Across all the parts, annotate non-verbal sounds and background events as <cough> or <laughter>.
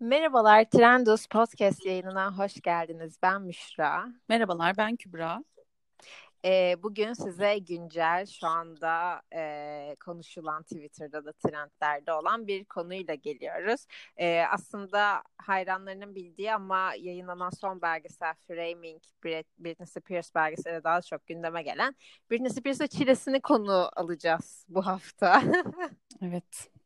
Merhabalar, Trendus Podcast yayınına hoş geldiniz. Ben Müşra. Merhabalar, ben Kübra. Ee, bugün size güncel, şu anda e, konuşulan Twitter'da da trendlerde olan bir konuyla geliyoruz. Ee, aslında hayranlarının bildiği ama yayınlanan son belgesel Framing, Britney Spears belgeseli daha çok gündeme gelen Britney Spears'a çilesini konu alacağız bu hafta. <laughs> evet.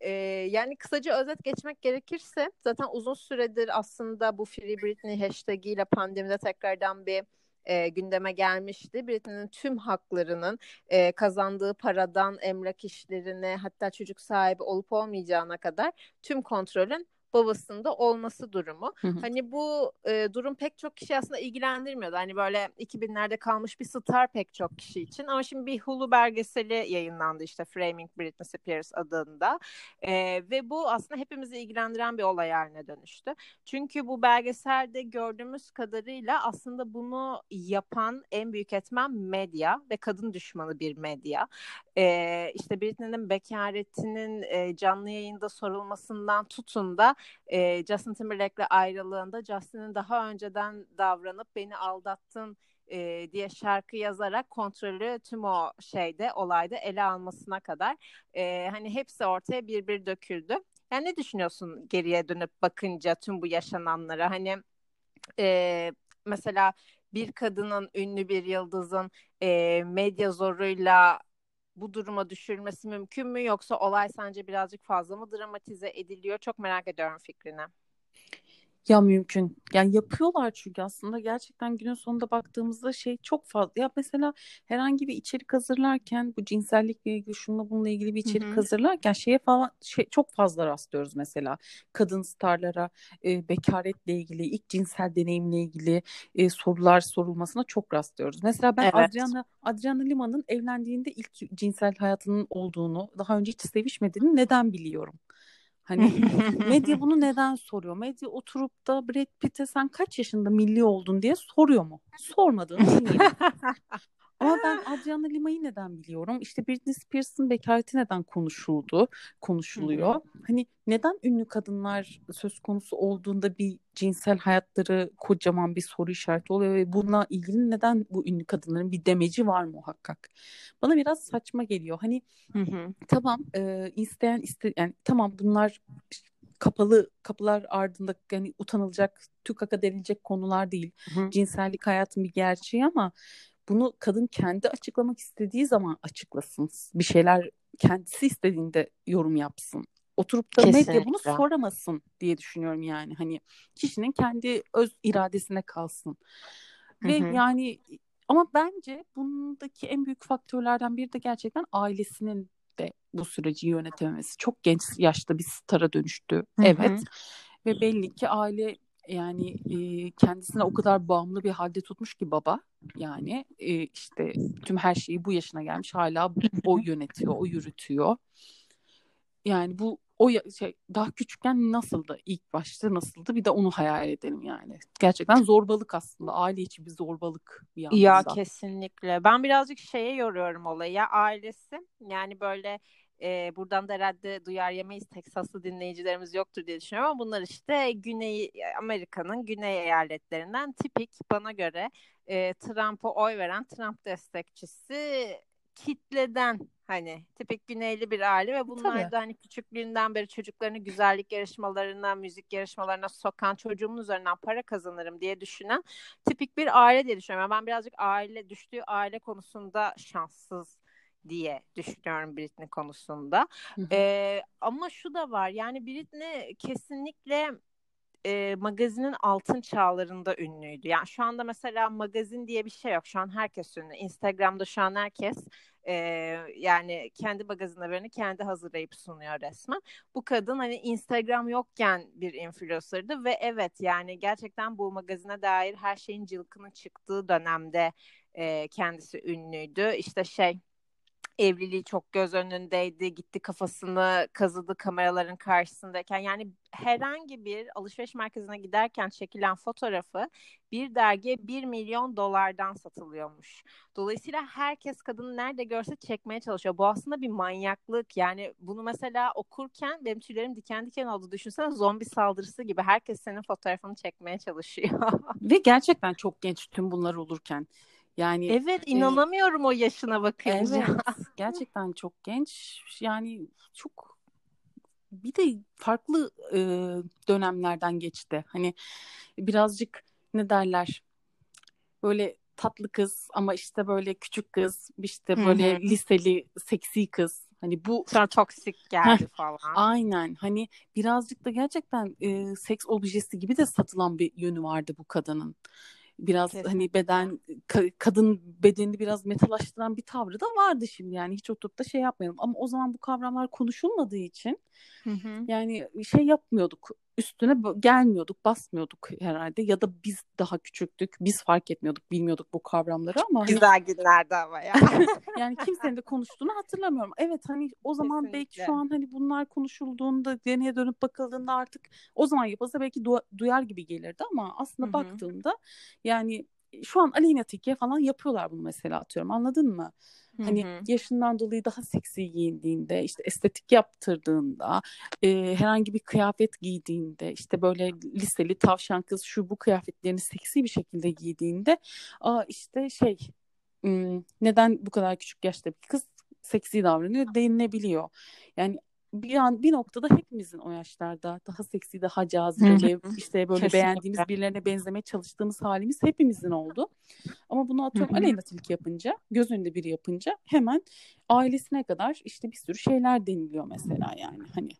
Ee, yani kısaca özet geçmek gerekirse zaten uzun süredir aslında bu Free Britney hashtag ile pandemide tekrardan bir e, gündeme gelmişti. Britney'nin tüm haklarının e, kazandığı paradan emlak işlerine hatta çocuk sahibi olup olmayacağına kadar tüm kontrolün babasında olması durumu. Hı hı. Hani bu e, durum pek çok kişi aslında ilgilendirmiyordu. Hani böyle 2000'lerde kalmış bir star pek çok kişi için. Ama şimdi bir Hulu belgeseli yayınlandı işte Framing Britney Spears adında. E, ve bu aslında hepimizi ilgilendiren bir olay haline dönüştü. Çünkü bu belgeselde gördüğümüz kadarıyla aslında bunu yapan en büyük etmen medya ve kadın düşmanı bir medya. E, işte Britney'nin bekaretinin e, canlı yayında sorulmasından tutun da e, Justin Timberlake'le ayrılığında Justin'in daha önceden davranıp beni aldattın e, diye şarkı yazarak kontrolü tüm o şeyde olayda ele almasına kadar e, hani hepsi ortaya bir bir döküldü. Yani ne düşünüyorsun geriye dönüp bakınca tüm bu yaşananlara hani e, mesela bir kadının ünlü bir yıldızın e, medya zoruyla bu duruma düşürmesi mümkün mü yoksa olay sence birazcık fazla mı dramatize ediliyor? Çok merak ediyorum fikrini. Ya mümkün. Yani yapıyorlar çünkü aslında gerçekten günün sonunda baktığımızda şey çok fazla. Ya mesela herhangi bir içerik hazırlarken bu cinsellikle ilgili şununla bununla ilgili bir içerik Hı-hı. hazırlarken şeye falan şey çok fazla rastlıyoruz mesela. Kadın starlara e, bekaretle ilgili, ilk cinsel deneyimle ilgili e, sorular sorulmasına çok rastlıyoruz. Mesela ben evet. Adriana Adriana Lima'nın evlendiğinde ilk cinsel hayatının olduğunu, daha önce hiç sevişmediğini neden biliyorum? Hani medya <laughs> bunu neden soruyor? Medya oturup da Brad Pitt'e sen kaç yaşında milli oldun diye soruyor mu? Sormadığını. <laughs> Ama ben Adriana Lima'yı neden biliyorum? İşte Britney Spears'ın bekareti neden konuşuldu, konuşuluyor? Hani neden ünlü kadınlar söz konusu olduğunda bir cinsel hayatları kocaman bir soru işareti oluyor ve bununla ilgili neden bu ünlü kadınların bir demeci var muhakkak? Bana biraz saçma geliyor. Hani tamam e, isteyen iste yani tamam bunlar kapalı kapılar ardında yani utanılacak, tükaka denilecek konular değil. Hı hı. Cinsellik hayatın bir gerçeği ama bunu kadın kendi açıklamak istediği zaman açıklasın. Bir şeyler kendisi istediğinde yorum yapsın. Oturup da Kesinlikle. medya bunu soramasın diye düşünüyorum yani. Hani kişinin kendi öz iradesine kalsın. Ve yani ama bence bundaki en büyük faktörlerden biri de gerçekten ailesinin de bu süreci yönetememesi. Çok genç yaşta bir stara dönüştü. Hı-hı. Evet. Ve belli ki aile yani e, kendisine o kadar bağımlı bir halde tutmuş ki baba yani e, işte tüm her şeyi bu yaşına gelmiş hala o yönetiyor o yürütüyor. Yani bu o şey daha küçükken nasıldı? İlk başta nasıldı? Bir de onu hayal edelim yani. Gerçekten zorbalık aslında. Aile içi bir zorbalık bir yandan ya kesinlikle. Ben birazcık şeye yoruyorum olayı. Ya ailesi yani böyle e, buradan da herhalde duyar yemeyiz Teksaslı dinleyicilerimiz yoktur diye düşünüyorum ama bunlar işte Güney Amerika'nın güney eyaletlerinden tipik bana göre e, Trump'a oy veren Trump destekçisi kitleden hani tipik güneyli bir aile ve bunlar Tabii. da hani küçüklüğünden beri çocuklarını güzellik yarışmalarına, müzik yarışmalarına sokan çocuğumun üzerinden para kazanırım diye düşünen tipik bir aile diye düşünüyorum. Ben birazcık aile düştüğü aile konusunda şanssız diye düşünüyorum Britney konusunda. Ee, ama şu da var yani Britney kesinlikle e, magazinin altın çağlarında ünlüydü. Yani şu anda mesela magazin diye bir şey yok. Şu an herkes ünlü. Instagram'da şu an herkes e, yani kendi magazin haberini kendi hazırlayıp sunuyor resmen. Bu kadın hani Instagram yokken bir influencer'dı ve evet yani gerçekten bu magazine dair her şeyin cılkının çıktığı dönemde e, kendisi ünlüydü. İşte şey evliliği çok göz önündeydi. Gitti kafasını kazıdı kameraların karşısındayken. Yani herhangi bir alışveriş merkezine giderken çekilen fotoğrafı bir dergiye 1 milyon dolardan satılıyormuş. Dolayısıyla herkes kadını nerede görse çekmeye çalışıyor. Bu aslında bir manyaklık. Yani bunu mesela okurken benim tüylerim diken diken oldu. Düşünsene zombi saldırısı gibi. Herkes senin fotoğrafını çekmeye çalışıyor. <laughs> Ve gerçekten çok genç tüm bunlar olurken. Yani Evet inanamıyorum e, o yaşına bakınca. Evet <laughs> gerçekten çok genç yani çok bir de farklı e, dönemlerden geçti. Hani birazcık ne derler böyle tatlı kız ama işte böyle küçük kız işte böyle Hı-hı. liseli seksi kız hani bu sonra toksik geldi falan. Aynen hani birazcık da gerçekten e, seks objesi gibi de satılan bir yönü vardı bu kadının biraz Kesinlikle. hani beden ka- kadın bedenini biraz metalaştıran bir tavrı da vardı şimdi yani hiç oturup da şey yapmayalım ama o zaman bu kavramlar konuşulmadığı için hı hı. yani şey yapmıyorduk üstüne gelmiyorduk, basmıyorduk herhalde ya da biz daha küçüktük, biz fark etmiyorduk, bilmiyorduk bu kavramları ama hani güzel hani... günlerdi ama ya. <laughs> yani kimsenin de konuştuğunu hatırlamıyorum. Evet hani o zaman Kesinlikle. belki şu an hani bunlar konuşulduğunda, deneye dönüp bakıldığında artık o zaman yapılsa belki du- duyar gibi gelirdi ama aslında Hı-hı. baktığımda yani şu an Aleyna Tilki'ye falan yapıyorlar bunu mesela atıyorum anladın mı? Hani hı hı. yaşından dolayı daha seksi giyindiğinde, işte estetik yaptırdığında, e, herhangi bir kıyafet giydiğinde, işte böyle liseli tavşan kız şu bu kıyafetlerini seksi bir şekilde giydiğinde, aa işte şey neden bu kadar küçük yaşta bir kız seksi davranıyor denilebiliyor. Yani bir an bir noktada hepimizin o yaşlarda daha seksi, daha cazibeli, işte böyle Kesinlikle. beğendiğimiz birilerine benzemeye çalıştığımız halimiz hepimizin oldu. Ama bunu atıyorum Aleyna Tilki yapınca, göz önünde biri yapınca hemen ailesine kadar işte bir sürü şeyler deniliyor mesela yani hani.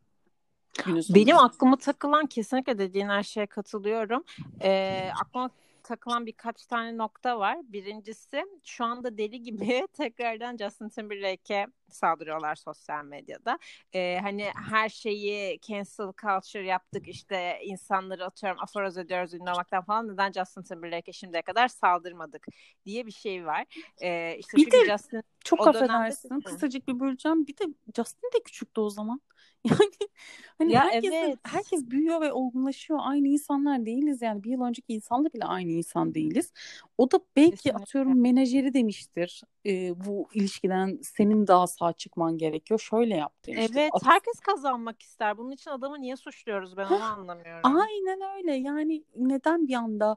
Benim aklıma takılan kesinlikle dediğin her şeye katılıyorum. Ee, aklıma takılan birkaç tane nokta var. Birincisi şu anda deli gibi <laughs> tekrardan Justin Timberlake'e saldırıyorlar sosyal medyada. Ee, hani her şeyi cancel culture yaptık işte insanları atıyorum aforoz ediyoruz ünlü olmaktan falan neden Justin Timberlake'e şimdiye kadar saldırmadık diye bir şey var. Ee, işte bir de Justin, çok affedersin dönemde... kısacık bir böleceğim bir de Justin de küçüktü o zaman. <laughs> Yani hani ya herkes, evet. herkes büyüyor ve olgunlaşıyor. Aynı insanlar değiliz yani. Bir yıl önceki insanla bile aynı insan değiliz. O da belki Kesinlikle. atıyorum menajeri demiştir. E, bu ilişkiden senin daha sağ çıkman gerekiyor. Şöyle yap demiştir. Evet At- herkes kazanmak ister. Bunun için adamı niye suçluyoruz ben onu anlamıyorum. Aynen öyle. Yani neden bir anda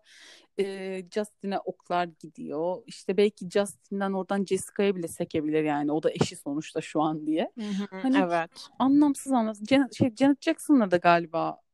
e, Justin'e oklar gidiyor. İşte belki Justin'den oradan Jessica'ya bile sekebilir yani. O da eşi sonuçta şu an diye. hani evet. Anlamsız anlamsız. Janet, şey, Janet Jackson'la da galiba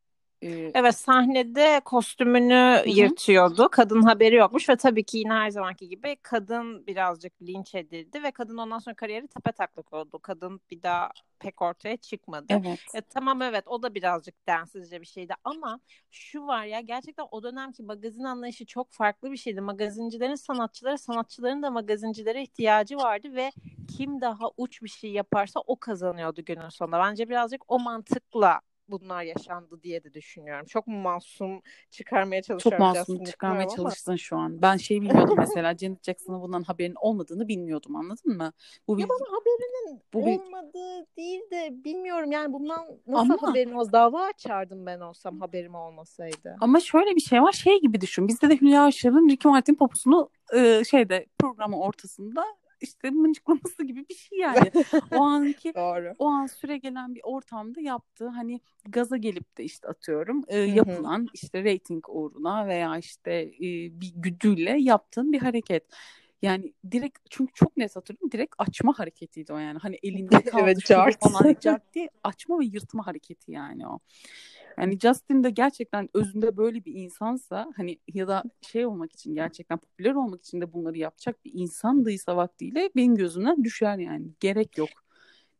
evet sahnede kostümünü Hı-hı. yırtıyordu. Kadın haberi yokmuş ve tabii ki yine her zamanki gibi kadın birazcık linç edildi ve kadın ondan sonra kariyeri tepe taklak oldu. Kadın bir daha pek ortaya çıkmadı. Evet. E, tamam evet o da birazcık densizce bir şeydi ama şu var ya gerçekten o dönemki magazin anlayışı çok farklı bir şeydi. Magazincilerin sanatçıları, sanatçıların da magazincilere ihtiyacı vardı ve kim daha uç bir şey yaparsa o kazanıyordu günün sonunda. Bence birazcık o mantıkla bunlar yaşandı diye de düşünüyorum. Çok masum çıkarmaya çalışıyorum. Çok masum çıkarmaya çalıştın şu an. Ben şey bilmiyordum mesela Janet Jackson'ın bundan haberin olmadığını bilmiyordum anladın mı? Bu bir... Ya bana haberinin bu bir... olmadığı değil de bilmiyorum yani bundan nasıl Ama... haberim olsa dava açardım ben olsam haberim olmasaydı. Ama şöyle bir şey var şey gibi düşün. Bizde de Hülya Avşar'ın Ricky Martin poposunu e, şeyde programın ortasında işte mıncıklaması gibi bir şey yani. o <laughs> anki Doğru. o an süre gelen bir ortamda yaptığı hani gaza gelip de işte atıyorum e, yapılan işte reyting uğruna veya işte e, bir güdüyle yaptığın bir hareket. Yani direkt çünkü çok net hatırlıyorum direkt açma hareketiydi o yani. Hani elinde <laughs> kaldı evet, cart. falan <laughs> cart diye açma ve yırtma hareketi yani o. Yani Justin de gerçekten özünde böyle bir insansa hani ya da şey olmak için gerçekten popüler olmak için de bunları yapacak bir insandıysa vaktiyle benim gözümden düşer yani. Gerek yok.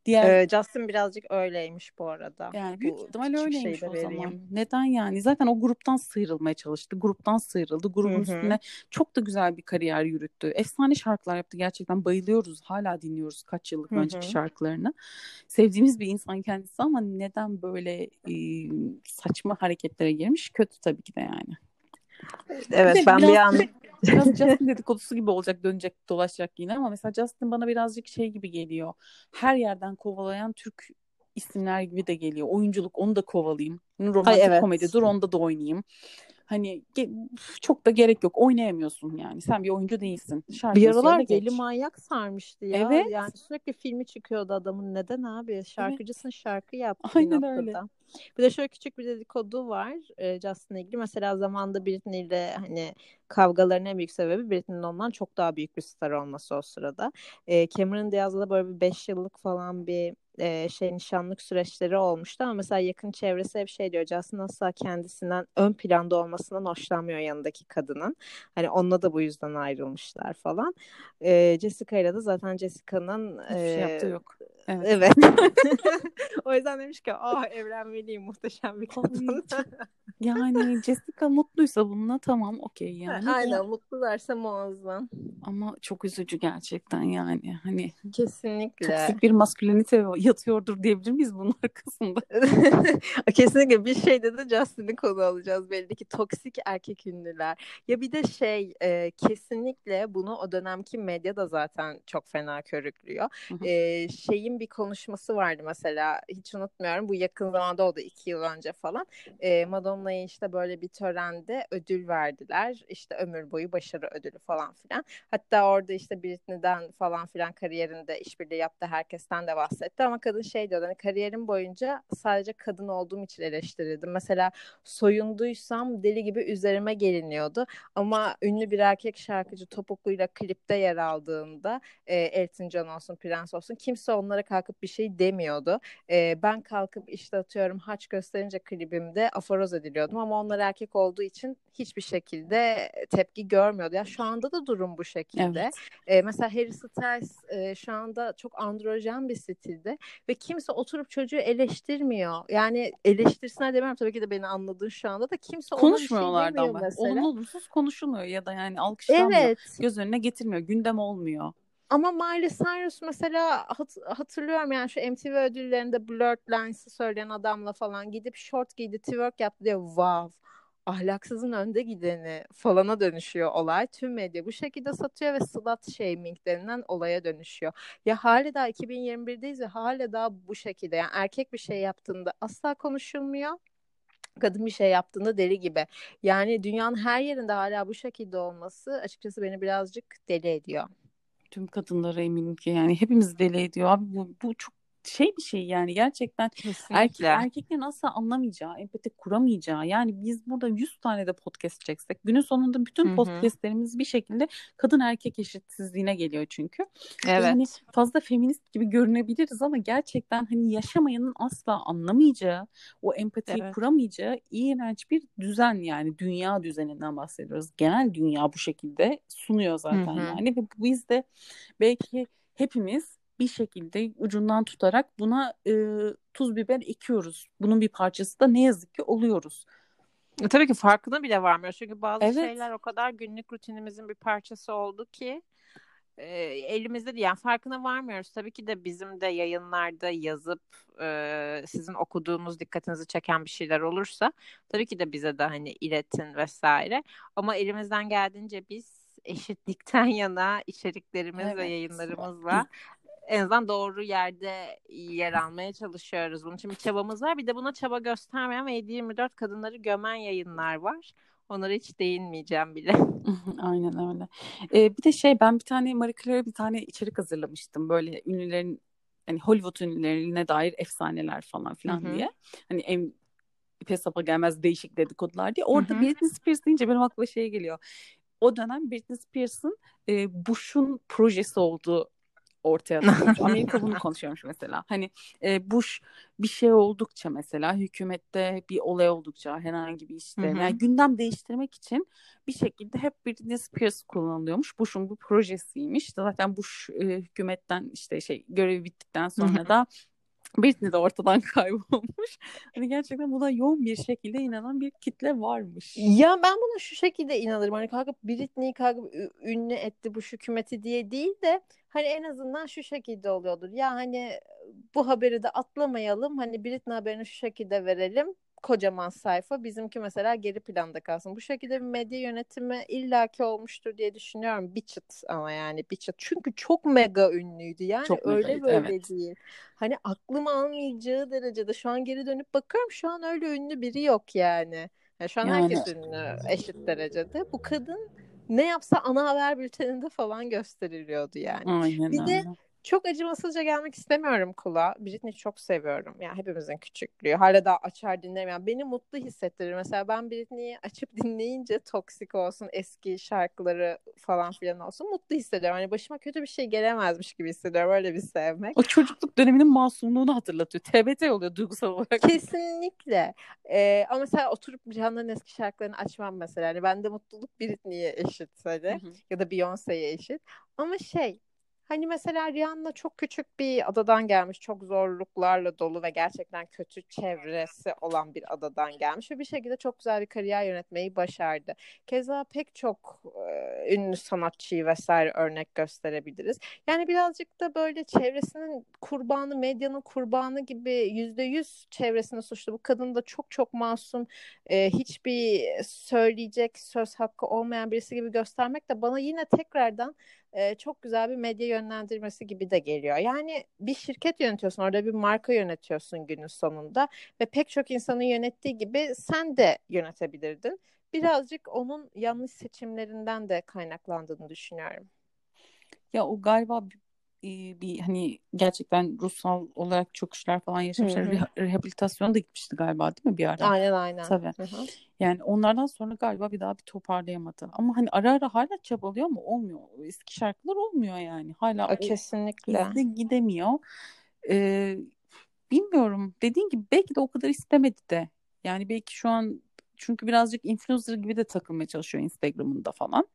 Diğer... Ee, Justin birazcık öyleymiş bu arada. Yani büyük bu ihtimal öyleymiş o vereyim. zaman. Neden yani? Zaten o gruptan sıyrılmaya çalıştı. Gruptan sıyrıldı. Grubun Hı-hı. üstüne çok da güzel bir kariyer yürüttü. Efsane şarkılar yaptı. Gerçekten bayılıyoruz. Hala dinliyoruz kaç yıllık Hı-hı. önceki şarkılarını. Sevdiğimiz bir insan kendisi ama neden böyle e, saçma hareketlere girmiş? Kötü tabii ki de yani. Evet bir ben biraz... bir an biraz <laughs> Justin dedikodusu gibi olacak dönecek dolaşacak yine ama mesela Justin bana birazcık şey gibi geliyor. Her yerden kovalayan Türk isimler gibi de geliyor. Oyunculuk onu da kovalayayım. Romantik Ay, evet. komedi dur onda da oynayayım. Hani çok da gerek yok. Oynayamıyorsun yani. Sen bir oyuncu değilsin. Şarkı bir aralar deli manyak sarmıştı ya. Evet. Yani sürekli filmi çıkıyordu adamın. Neden abi? Şarkıcısın evet. şarkı yap. Aynen öyle. Bir de şöyle küçük bir dedikodu var e, Justin'la ilgili. Mesela zamanda Britney ile hani kavgaların en büyük sebebi Britney'nin ondan çok daha büyük bir star olması o sırada. E, Cameron Diaz'la böyle bir 5 yıllık falan bir e, şey nişanlık süreçleri olmuştu ama mesela yakın çevresi hep şey diyor Justin asla kendisinden ön planda olmasından hoşlanmıyor yanındaki kadının. Hani onunla da bu yüzden ayrılmışlar falan. E, Jessica ile de zaten Jessica'nın e, şey yaptığı yok. Evet. evet. <laughs> <laughs> o yüzden demiş ki ah evlenmeliyim muhteşem bir kadın. <laughs> yani Jessica mutluysa bununla tamam okey yani. Aynen ya. mutlularsa muazzam. Ama çok üzücü gerçekten yani. Hani kesinlikle. Toksik bir maskülenite yatıyordur diyebilir miyiz bunun arkasında? kesinlikle bir şeyde de Justin'i konu alacağız belli ki toksik erkek ünlüler. Ya bir de şey e, kesinlikle bunu o dönemki medya da zaten çok fena körüklüyor. e, şeyin bir konuşması vardı mesela hiç unutmuyorum bu yakın zamanda oldu iki yıl önce falan. E, Madonna'ya işte böyle bir törende ödül verdiler. İşte ömür boyu başarı ödülü falan filan. Hatta orada işte Britney'den falan filan kariyerinde işbirliği yaptı herkesten de bahsetti ama kadın şey diyordu hani kariyerim boyunca sadece kadın olduğum için eleştirildim. Mesela soyunduysam deli gibi üzerime geliniyordu ama ünlü bir erkek şarkıcı topukluyla klipte yer aldığında e, Elton John olsun, Prens olsun kimse onlara kalkıp bir şey demiyordu. E, ben kalkıp işte atıyorum haç gösterince klibimde aforoz ediliyordum ama onlar erkek olduğu için hiçbir şekilde tepki görmüyordu. Ya şu anda da durum bu şekilde. Evet. E, mesela Harry Styles e, şu anda çok androjen bir stilde ve kimse oturup çocuğu eleştirmiyor. Yani eleştirsine demem tabii ki de beni anladın şu anda da kimse ona bir şey mesela. Olumlu olumsuz konuşulmuyor ya da yani alkışlanmıyor. Evet. Göz önüne getirmiyor. Gündem olmuyor. Ama Miley Cyrus mesela hat- hatırlıyorum yani şu MTV ödüllerinde Blurred Lines'ı söyleyen adamla falan gidip short giydi, twerk yaptı diye wow ahlaksızın önde gideni falana dönüşüyor olay. Tüm medya bu şekilde satıyor ve slut shaming denilen olaya dönüşüyor. Ya hala daha 2021'deyiz ve hala daha bu şekilde. Yani erkek bir şey yaptığında asla konuşulmuyor kadın bir şey yaptığında deli gibi. Yani dünyanın her yerinde hala bu şekilde olması açıkçası beni birazcık deli ediyor. Tüm kadınlara eminim ki yani hepimiz deli ediyor. Abi bu, bu çok şey bir şey yani gerçekten erkek, erkeklerin asla anlamayacağı, empati kuramayacağı yani biz burada 100 tane de podcast çeksek günün sonunda bütün Hı-hı. podcastlerimiz bir şekilde kadın erkek eşitsizliğine geliyor çünkü. Evet. Yani fazla feminist gibi görünebiliriz ama gerçekten hani yaşamayanın asla anlamayacağı, o empatiyi evet. kuramayacağı iğrenç bir düzen yani dünya düzeninden bahsediyoruz. Genel dünya bu şekilde sunuyor zaten Hı-hı. yani ve biz de belki hepimiz bir şekilde ucundan tutarak buna e, tuz biber ekiyoruz. Bunun bir parçası da ne yazık ki oluyoruz. E, tabii ki farkına bile varmıyor. Çünkü bazı evet. şeyler o kadar günlük rutinimizin bir parçası oldu ki e, elimizde değil. Yani farkına varmıyoruz. Tabii ki de bizim de yayınlarda yazıp e, sizin okuduğunuz dikkatinizi çeken bir şeyler olursa tabii ki de bize de hani iletin vesaire. Ama elimizden geldiğince biz eşitlikten <laughs> yana içeriklerimiz evet. ve yayınlarımızla <clears throat> en azından doğru yerde yer almaya çalışıyoruz. Bunun için bir çabamız var. Bir de buna çaba göstermeyen ve 7-24 kadınları gömen yayınlar var. Onlara hiç değinmeyeceğim bile. <laughs> Aynen öyle. Ee, bir de şey ben bir tane Marie Claire'e bir tane içerik hazırlamıştım. Böyle ünlülerin hani Hollywood ünlülerine dair efsaneler falan filan Hı-hı. diye. Hani en ipe sapa gelmez değişik dedikodular diye. Orada Hı-hı. Britney Spears deyince benim aklıma şey geliyor. O dönem Britney Spears'ın e, Bush'un projesi olduğu ortaya <laughs> atılmış. Amerika bunu konuşuyormuş mesela. Hani e, Bush bir şey oldukça mesela hükümette bir olay oldukça herhangi bir işte Hı-hı. yani gündem değiştirmek için bir şekilde hep Britney Spears kullanılıyormuş. Bush'un bu projesiymiş. Zaten Bush e, hükümetten işte şey görevi bittikten sonra da Britney de ortadan <laughs> kaybolmuş. Hani gerçekten buna yoğun bir şekilde inanan bir kitle varmış. Ya ben buna şu şekilde inanırım. Hani kalkıp Britney kalkıp ünlü etti bu hükümeti diye değil de hani en azından şu şekilde oluyordur. Ya hani bu haberi de atlamayalım. Hani Britney haberini şu şekilde verelim kocaman sayfa bizimki mesela geri planda kalsın. Bu şekilde bir medya yönetimi illaki olmuştur diye düşünüyorum. Bir çıt ama yani bir çıt. Çünkü çok mega ünlüydü. Yani çok öyle megaydı, böyle evet. değil. Hani aklım almayacağı derecede şu an geri dönüp bakıyorum şu an öyle ünlü biri yok yani. yani şu an yani... herkes ünlü eşit derecede. Bu kadın ne yapsa ana haber bülteninde falan gösteriliyordu yani. Aynen, bir de çok acımasızca gelmek istemiyorum kulağa. Britney'i çok seviyorum. Yani hepimizin küçüklüğü. Hala daha açar dinlerim. Yani beni mutlu hissettirir. Mesela ben Britney'i açıp <laughs> dinleyince toksik olsun, eski şarkıları falan filan olsun mutlu hissediyorum. Hani başıma kötü bir şey gelemezmiş gibi hissediyorum. Öyle bir sevmek. O çocukluk döneminin masumluğunu hatırlatıyor. TBT oluyor duygusal olarak. Kesinlikle. Ee, ama mesela oturup Rihanna'nın eski şarkılarını açmam mesela. Yani bende mutluluk Britney'e eşit hani. Ya da Beyoncé'ye eşit. Ama şey Hani mesela Rihanna çok küçük bir adadan gelmiş. Çok zorluklarla dolu ve gerçekten kötü çevresi olan bir adadan gelmiş. Ve bir şekilde çok güzel bir kariyer yönetmeyi başardı. Keza pek çok e, ünlü sanatçıyı vesaire örnek gösterebiliriz. Yani birazcık da böyle çevresinin kurbanı, medyanın kurbanı gibi yüzde yüz çevresine suçlu. Bu kadın da çok çok masum, e, hiçbir söyleyecek söz hakkı olmayan birisi gibi göstermek de bana yine tekrardan e, çok güzel bir medya yönlendirmesi gibi de geliyor. Yani bir şirket yönetiyorsun, orada bir marka yönetiyorsun günün sonunda ve pek çok insanın yönettiği gibi sen de yönetebilirdin. Birazcık onun yanlış seçimlerinden de kaynaklandığını düşünüyorum. Ya o galiba bir hani gerçekten ruhsal olarak çok işler falan yaşamışlar. Hı Rehabilitasyona da gitmişti galiba değil mi bir ara? Aynen aynen. Tabii. Hı-hı. Yani onlardan sonra galiba bir daha bir toparlayamadı. Ama hani ara ara hala çabalıyor ama olmuyor. Eski şarkılar olmuyor yani. Hala o, kesinlikle. gidemiyor. Ee, bilmiyorum. Dediğin gibi belki de o kadar istemedi de. Yani belki şu an çünkü birazcık influencer gibi de takılmaya çalışıyor Instagram'ında falan.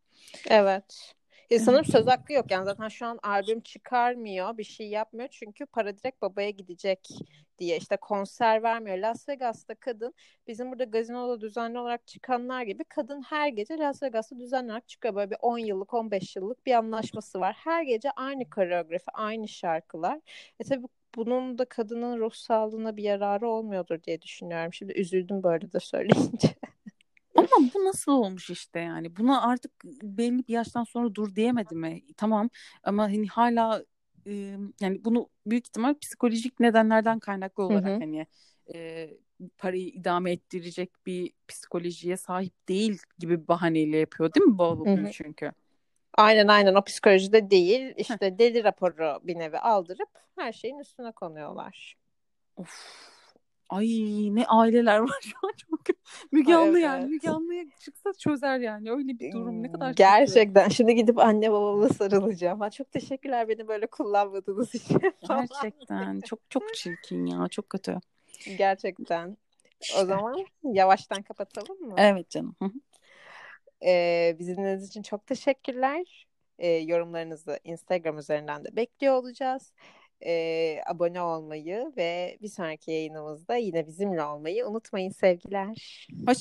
Evet. Ya sanırım söz hakkı yok. Yani zaten şu an albüm çıkarmıyor, bir şey yapmıyor. Çünkü para direkt babaya gidecek diye işte konser vermiyor. Las Vegas'ta kadın bizim burada gazinoda düzenli olarak çıkanlar gibi kadın her gece Las Vegas'ta düzenli olarak çıkıyor. Böyle bir 10 yıllık 15 yıllık bir anlaşması var. Her gece aynı koreografi, aynı şarkılar. E tabi bunun da kadının ruh sağlığına bir yararı olmuyordur diye düşünüyorum. Şimdi üzüldüm böyle de söyleyince. <laughs> Ama bu nasıl olmuş işte yani? Buna artık belli bir yaştan sonra dur diyemedi mi? Tamam ama hani hala e, yani bunu büyük ihtimal psikolojik nedenlerden kaynaklı olarak hı hı. hani e, parayı idame ettirecek bir psikolojiye sahip değil gibi bir bahaneyle yapıyor değil mi bu çünkü? Aynen aynen o psikolojide değil. İşte deli raporu bir nevi aldırıp her şeyin üstüne konuyorlar. Of Ay ne aileler var <laughs> şu an Müge Anlı yani Müge Anlı'ya çıksa çözer yani öyle bir durum ne kadar Gerçekten şimdi gidip anne babama sarılacağım. Ha, çok teşekkürler beni böyle kullanmadığınız için. <laughs> Gerçekten çok çok çirkin ya çok kötü. Gerçekten. İşte. O zaman yavaştan kapatalım mı? Evet canım. ee, bizi için çok teşekkürler. Ee, yorumlarınızı Instagram üzerinden de bekliyor olacağız e, abone olmayı ve bir sonraki yayınımızda yine bizimle olmayı unutmayın sevgiler. Hoşça